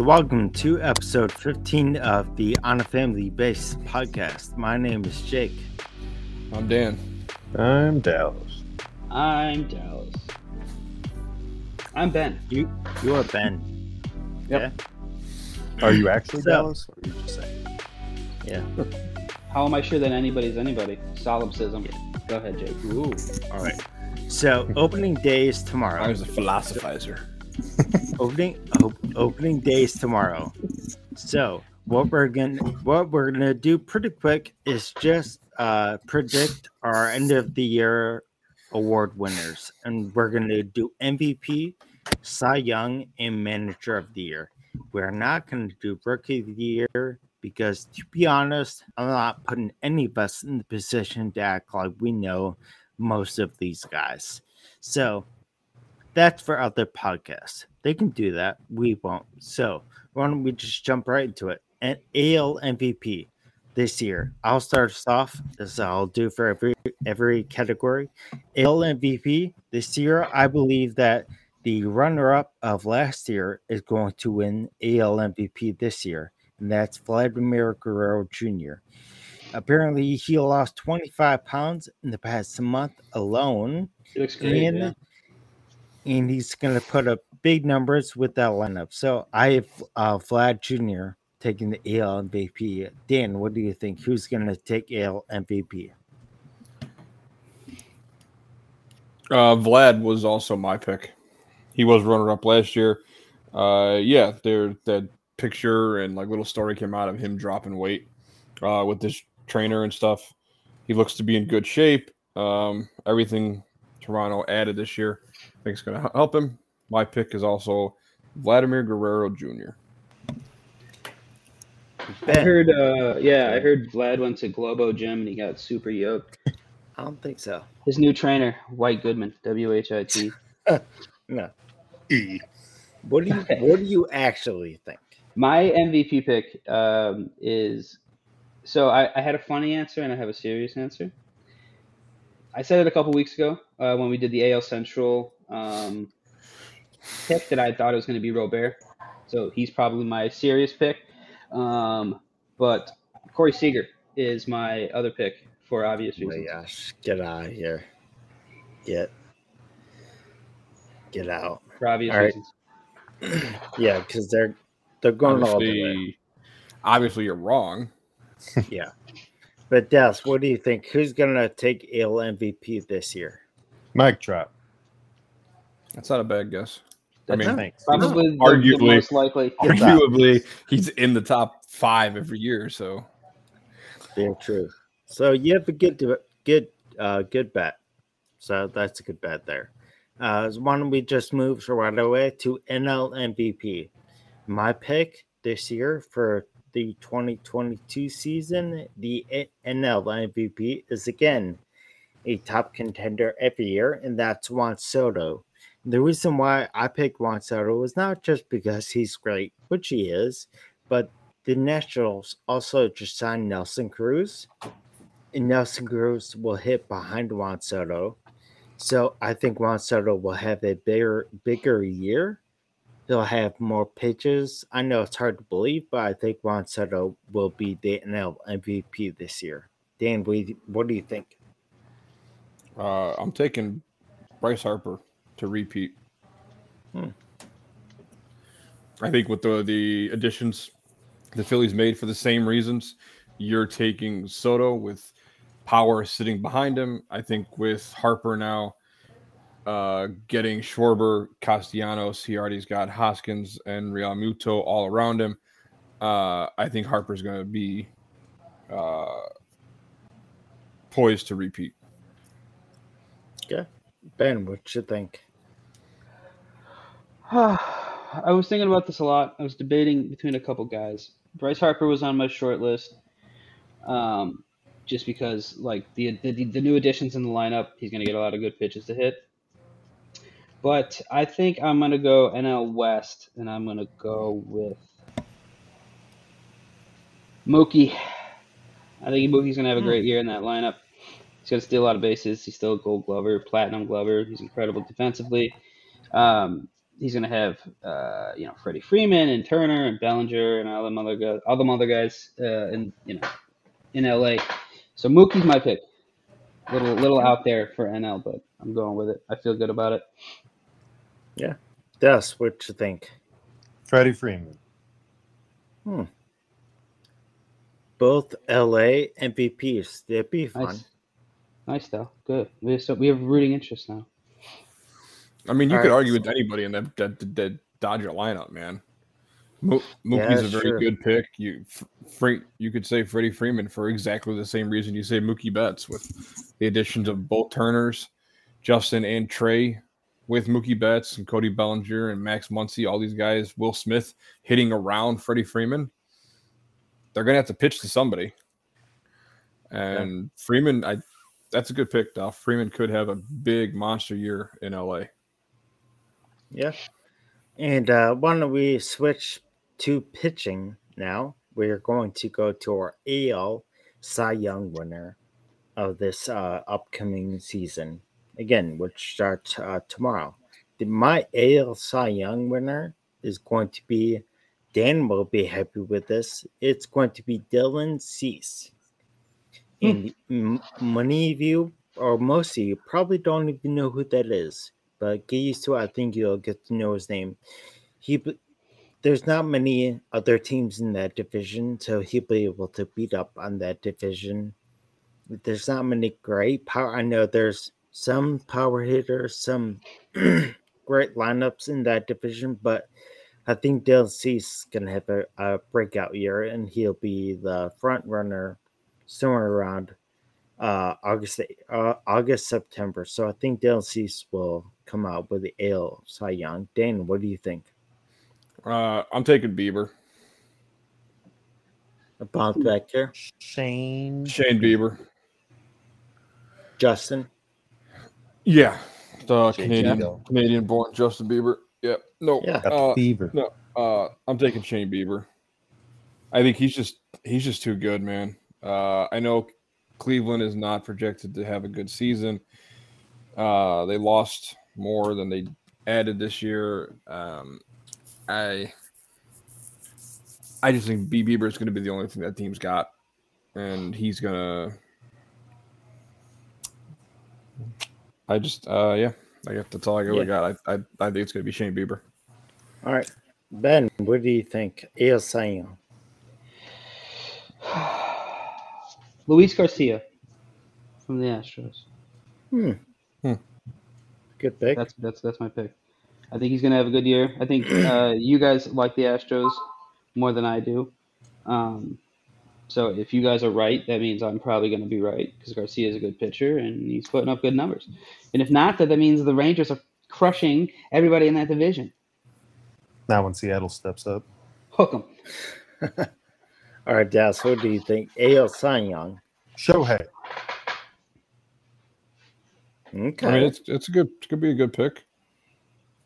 welcome to episode 15 of the On a Family Base podcast. My name is Jake. I'm Dan. I'm Dallas. I'm Dallas. I'm Ben. You you are Ben. Yep. Are you actually So- Dallas? Or are you just saying? Yeah. How am I sure that anybody's anybody? Solipsism. Go ahead, Jake. Ooh. All right. So opening day is tomorrow. I was a philosophizer. Opening op- opening days tomorrow. So what we're gonna what we're gonna do pretty quick is just uh, predict our end of the year award winners, and we're gonna do MVP, Cy Young, and Manager of the Year. We're not gonna do Rookie of the Year because, to be honest, I'm not putting any of us in the position to act like we know most of these guys. So that's for other podcasts. They can do that. We won't. So why don't we just jump right into it? And AL MVP this year. I'll start us off as I'll do for every every category. AL MVP this year. I believe that the runner-up of last year is going to win AL MVP this year, and that's Vladimir Guerrero Jr. Apparently, he lost 25 pounds in the past month alone He looks great. and yeah. And he's going to put up big numbers with that lineup. So I have uh, Vlad Jr. taking the AL MVP. Dan, what do you think? Who's going to take AL MVP? Uh, Vlad was also my pick. He was runner up last year. Uh, yeah, there that picture and like little story came out of him dropping weight uh, with this trainer and stuff. He looks to be in good shape. Um, everything Toronto added this year, I think it's going to help him. My pick is also Vladimir Guerrero Jr. I heard. Uh, yeah, I heard Vlad went to Globo Gym and he got super yoked. I don't think so. His new trainer, White Goodman, W H I T. No. E. What do you What do you actually think? My MVP pick um, is. So I, I had a funny answer and I have a serious answer. I said it a couple weeks ago uh, when we did the AL Central um, pick that I thought it was going to be Robert. So he's probably my serious pick. Um, but Corey Seager is my other pick for obvious reasons. Oh my reasons. gosh, get out of here! Get get out! For obvious All right. reasons. Yeah, because they're they're going all the way. Obviously, obviously, you're wrong. Yeah. But Des, what do you think? Who's going to take AL MVP this year? Mike Trout. That's not a bad guess. I mean, Thanks. probably the, the arguably- most likely. Gets out. arguably he's in the top five every year. So Very true. So you have a good, good, uh, good bet. So that's a good bet there. Uh, so why don't we just move right away to NL MVP? My pick this year for the 2022 season, the NL MVP is again a top contender every year, and that's Juan Soto. The reason why I picked Juan Soto is not just because he's great, which he is, but the Nationals also just signed Nelson Cruz, and Nelson Cruz will hit behind Juan Soto. So I think Juan Soto will have a bigger bigger year. He'll have more pitches. I know it's hard to believe, but I think Juan Soto will be the NL MVP this year. Dan, what do you, what do you think? uh, I'm taking Bryce Harper to repeat. Hmm. I think with the the additions the Phillies made for the same reasons, you're taking Soto with power sitting behind him. I think with Harper now uh, getting Schwarber, Castellanos, he already's got Hoskins and Realmuto all around him. Uh, I think Harper's going to be uh, poised to repeat. Okay. Ben, what you think? I was thinking about this a lot. I was debating between a couple guys. Bryce Harper was on my short list, um, just because like the, the the new additions in the lineup, he's going to get a lot of good pitches to hit. But I think I'm going to go NL West, and I'm going to go with Mookie. I think Mookie's going to have a great year in that lineup. He's going to steal a lot of bases. He's still a Gold Glover, Platinum Glover. He's incredible defensively. Um, he's going to have uh, you know Freddie Freeman and Turner and Bellinger and all them other guys, all them other guys uh, in you know in LA. So Mookie's my pick. Little little out there for NL, but I'm going with it. I feel good about it. Des, what you think? Freddie Freeman. Hmm. Both LA MVPs. That'd be fun. Nice, nice though. Good. We have, so we have rooting interest now. I mean, you All could right, argue with anybody in that, that, that, that Dodger lineup, man. Mo- Mookie's Yeah, a very sure. good pick. You, Frank, you could say Freddie Freeman for exactly the same reason you say Mookie Betts with the additions of both Turners, Justin and Trea, with Mookie Betts and Cody Bellinger and Max Muncy, all these guys, Will Smith hitting around Freddie Freeman. They're gonna have to pitch to somebody. And Freeman, I that's a good pick, Duff. Freeman could have a big monster year in LA. Yeah. And uh, why don't we switch to pitching now? We're going to go to our AL Cy Young winner of this uh, upcoming season. Again, which starts uh, tomorrow. The, my AL Cy Young winner is going to be, Dan will be happy with this. It's going to be Dylan Cease. And m- many of you, or most of you, probably don't even know who that is but get used to it. I think you'll get to know his name. He, there's not many other teams in that division, so he'll be able to beat up on that division. There's not many great power. I know there's some power hitters, some great lineups in that division, but I think Dale Cease is gonna have a, a breakout year, and he'll be the front runner somewhere around uh, August, uh, August, September. So I think Dale Cease will come out with the AL Cy Young. Dan, what do you think? Uh, I'm taking Bieber. About back here, Shane. Shane Bieber. Justin. Yeah, the Shane Canadian Canadian born Justin Bieber. Yep. No. Yeah. Uh, the fever. no. Uh, I'm taking Shane Bieber. I think he's just he's just too good, man. Uh, I know Cleveland is not projected to have a good season. Uh, they lost more than they added this year. Um, I I just think B Bieber is going to be the only thing that team's got, and he's gonna. I just uh yeah, I guess that's all I really Yeah. got. I, I I think it's going to be Shane Bieber. All right, Ben, what do you think? AL Cy Luis Garcia from the Astros. Hmm. hmm. Good pick. That's that's that's my pick. I think he's gonna have a good year. I think uh, you guys like the Astros more than I do. Um, so if you guys are right, that means I'm probably gonna be right because Garcia is a good pitcher and he's putting up good numbers. And if not, that that means the Rangers are crushing everybody in that division. Now when Seattle steps up. Hook 'em. All right, Dallas, what do you think? AL Cy Young. Shohei. Okay. I mean, it's it's a good it could be a good pick.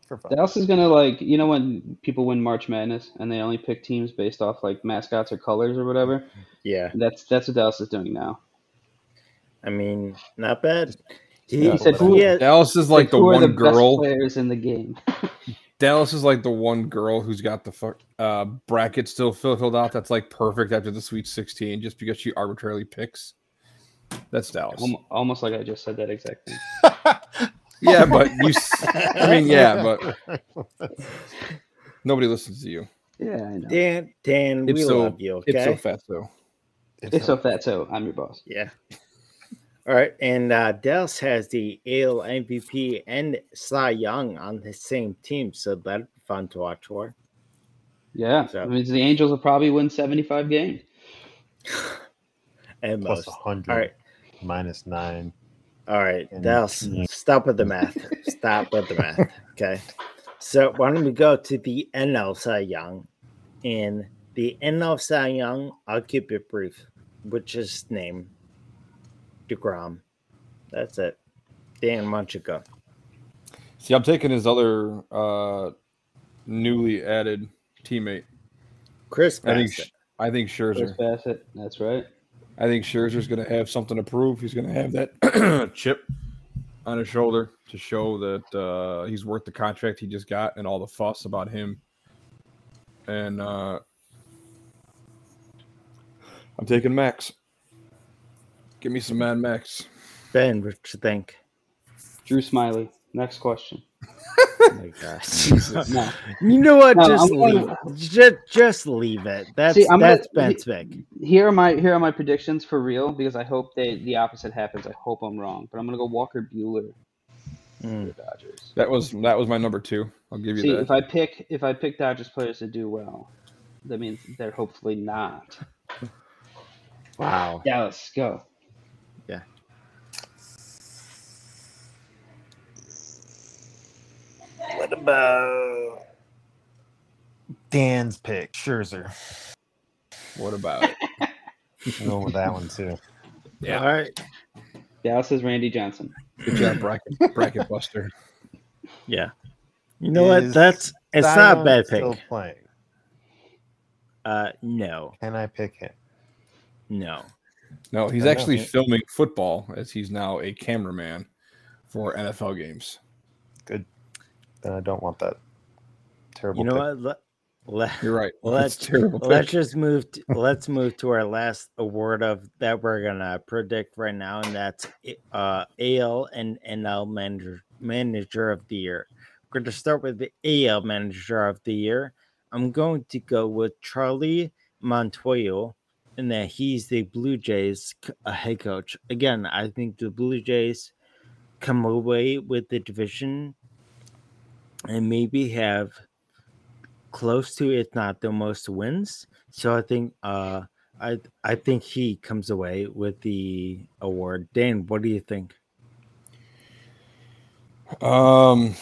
For fun. Dallas is gonna like you know when people win March Madness and they only pick teams based off like mascots or colors or whatever. yeah, That's that's what Dallas is doing now. I mean, not bad. He, Yeah, said he who- had- Dallas is like the Who are one best girl. players in the game. Dallas is like the one girl who's got the fuck uh, bracket still filled out. That's like perfect after the Sweet 16, just because she arbitrarily picks. That's Dallas. Almost like I just said that exact thing. Yeah, but you. s- I mean, yeah, but nobody listens to you. Yeah, I know. Dan, Dan, It's we so- love you. Okay. It's so fat, though. It's so fat, so I'm your boss. Yeah. All right, and uh, Dallas has the AL MVP and Cy Young on the same team, so that'd be fun to watch for. Yeah, So- I mean, the Angels will probably win 75 games. And Plus most. 100 All right, minus 9. All right, And- Dallas, stop with the math. stop with the math. Okay. So why don't we go to the NL Cy Young? And the NL Cy Young, I'll keep it brief, which is name DeGrom. That's it. Dan, why don't you go? See, I'm taking his other uh, newly added teammate. Chris I think. Bassitt. I think Chris Scherzer. Bassitt, that's right. I think Scherzer's going to have something to prove. He's going to have that chip on his shoulder to show that uh, he's worth the contract he just got and all the fuss about him. And uh, I'm taking Max. Give me some Mad Max. Ben, what you think? Drew Smyly. Next question. Oh my gosh. No. You know what? No, just I'm leave. going- Just, just leave it. That's See, I'm gonna- that's Ben's pick. Here are my here are my predictions for real because I hope they the opposite happens. I hope I'm wrong, but I'm gonna go Walker Buehler Mm. the Dodgers. That was that was my number two. I'll give you See, that. if I pick if I pick Dodgers players to do well, that means they're hopefully not. Wow. Dallas, go. What about Dan's pick? Scherzer. what about it? I'm going with that one too. Yeah. All right. Dallas is Randy Johnson. Good job, bracket bracket buster. Yeah. You know what? That's it's not a bad pick. Still playing. Uh, no, Can I pick him? no. No, he's I know, actually filming football as he's now a cameraman for NFL games. Good. Then I don't want that. Terrible. You know pick. what? Let, let, You're right. Let's- That's a terrible. let's pick. just move. To, let's move to our last award of that we're gonna predict right now, and that's uh, AL and NL manager manager of the year. We're going to start with the AL manager of the year. I'm going to go with Charlie Montoyo, and that he's the Blue Jays uh, head coach. Again, I think the Blue Jays come away with the division and maybe have close to, if not the most wins. So I think, uh, I I think he comes away with the award. Dan, what do you think? Um,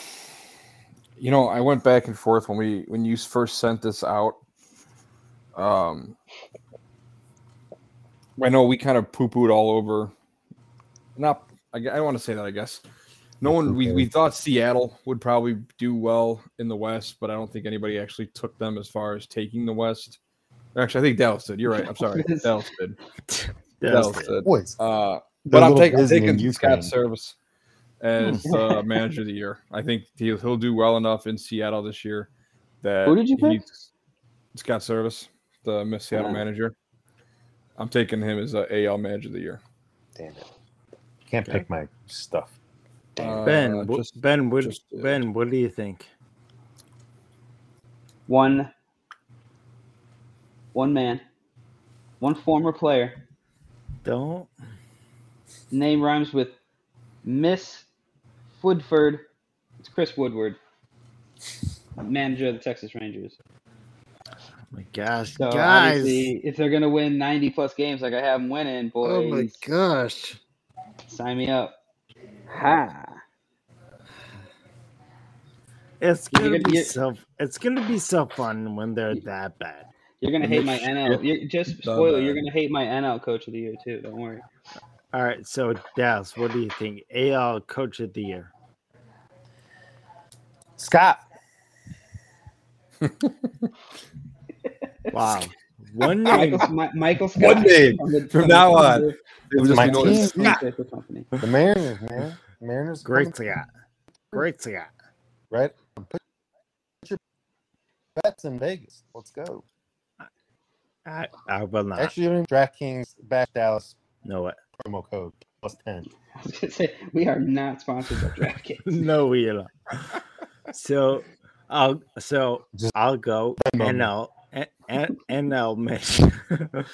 you know, I went back and forth when we when you first sent this out. Um, I know we kind of poo pooed all over. Not, I, I don't want to say that. I guess no one. We we thought Seattle would probably do well in the West, but I don't think anybody actually took them as far as taking the West. Actually, I think Dallas did. You're right. I'm sorry, Dallas did. Dallas did. Boys, Uh, but I'm a taking, I'm taking Scott Ukraine. Servais as uh, manager of the year. I think he'll, he'll do well enough in Seattle this year. That Who did you pick? Scott Servais, the Miss Seattle manager. I'm taking him as a AL manager of the year. damn it. Can't Okay. pick my stuff. Damn. Ben, Uh, just- Ben, what, just, uh, Ben, what do you think? One one man, one former player. Don't. Name rhymes with Miss Woodford. It's Chris Woodward, manager of the Texas Rangers. Oh my gosh, So guys! if they're gonna win 90 plus games like I have them winning, boys, Oh my gosh! sign me up. Ha! It's gonna gonna- be you're- so. It's gonna be so fun when they're that bad. You're gonna hate my NL. You're, just done spoiler. You're gonna hate my NL coach of the year too. Don't worry. All right, so Dallas, what do you think? AL Coach of the Year. Scott. Wow, one name. Michael, Mi- Michael Scott. One name. from the- From the now on. Denver- It'll just my be known team. as Denver Paper Company. The Mariners, man. Mariners. Great coming, Scott. Great Scott. Right? Put your bets in Vegas. Let's go. I, I will not Actually, even DraftKings back Dallas know it. promo code plus 10. I was gonna say we are not sponsored by DraftKings. no, we don't. So, I'll so Just- I'll go Venmo NL NL manager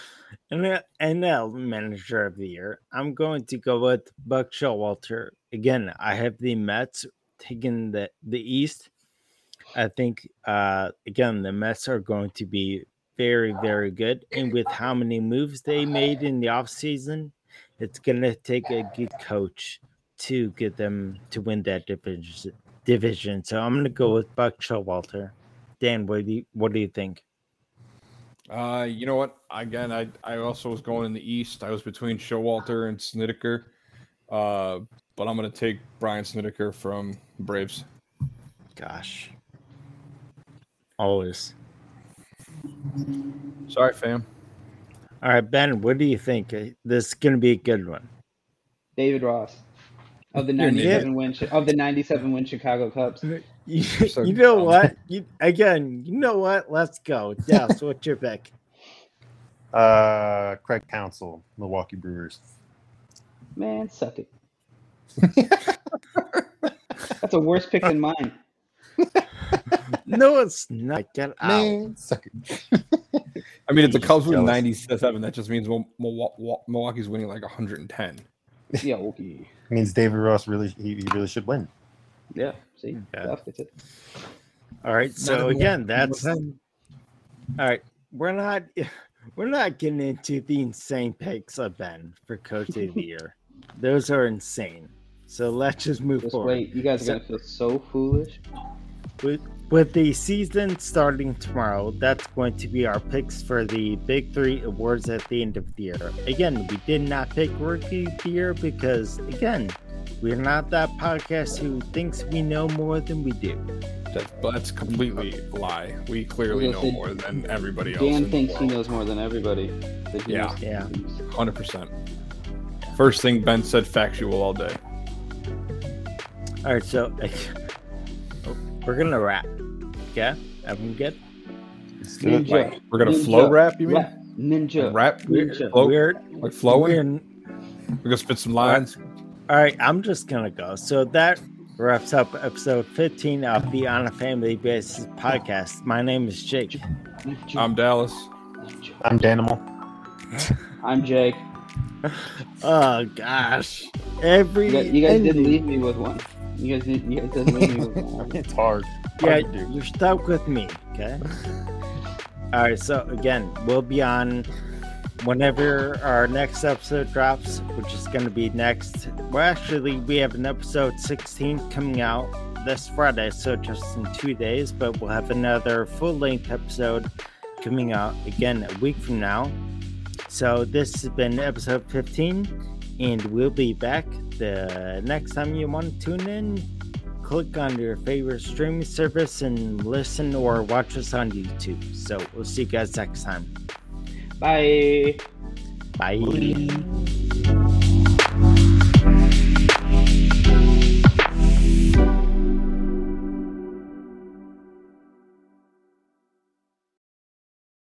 NL manager of the year. I'm going to go with Buck Showalter again. I have the Mets taking the the East. I think uh again the Mets are going to be very very good, and with how many moves they made in the offseason, it's gonna take a good coach to get them to win that division. Division. So I'm gonna go with Buck Showalter. Dan, what do you what do you think? Uh, you know what? Again, I I also was going in the East. I was between Showalter and Snitker, uh, but I'm gonna take Brian Snitker from Braves. Gosh, always. Sorry, fam. All right, Ben, what do you think? Uh, This is gonna be a good one. David Ross. of the You're an idiot. 97 win of the 97 win Chicago Cubs. You, so you know dumb. what? You, again, you know what? Let's go. Dallas, what's your pick? Uh, Craig Counsell, Milwaukee Brewers. Man, suck it. That's a worse pick than mine. No, it's not. Get out. Man, suck it. I mean, if the Cubs win Jealous. 97, that just means Mil- Mil- Milwaukee's winning like 110. Yeah, okay. means David Ross really he, he really should win. Yeah, see? Hmm. Yeah. Tough, it's it. All right. So again, that's all right. We're not we're not getting into the insane picks of Ben for coach of the year. Those are insane. So let's just move Just forward. wait. You guys are So- going to feel so foolish. With, with the season starting tomorrow, that's going to be our picks for the big three awards at the end of the year. Again, we did not pick rookie of the year because, again, we're not that podcast who thinks we know more than we do. That, that's completely a lie. We clearly know Listen, more than everybody else. Dan thinks he knows more than everybody. Yeah. Yeah. 100%. First thing Ben said, factual all day. All right, so we're gonna wrap. Okay, everyone good? Let's do it. Ninja. Like, we're going to Ninja. flow rap, you mean? Rap. Ninja. Rap? Ninja. Flow? We're Like flowing? we're We're going to spit some lines. All right. I'm just gonna go. So that wraps up episode 15 of the On a Family Basis podcast. My name is Jake. I'm Dallas. I'm Danimal. I'm Jake. Oh gosh, every You guys, you guys didn't leave me with one. You guys didn't. You guys didn't leave me with one. It's hard. Yeah, Hard to you're stuck with me. Okay. All right. So again, we'll be on whenever our next episode drops, which is going to be next. Well, actually, we have an episode 16 coming out this Friday, so just in two days. But we'll have another full-length episode coming out again a week from now. So this has been episode 15, and we'll be back the next time you want to tune in click on your favorite streaming service and listen or watch us on YouTube. So we'll see you guys next time. Bye. Bye.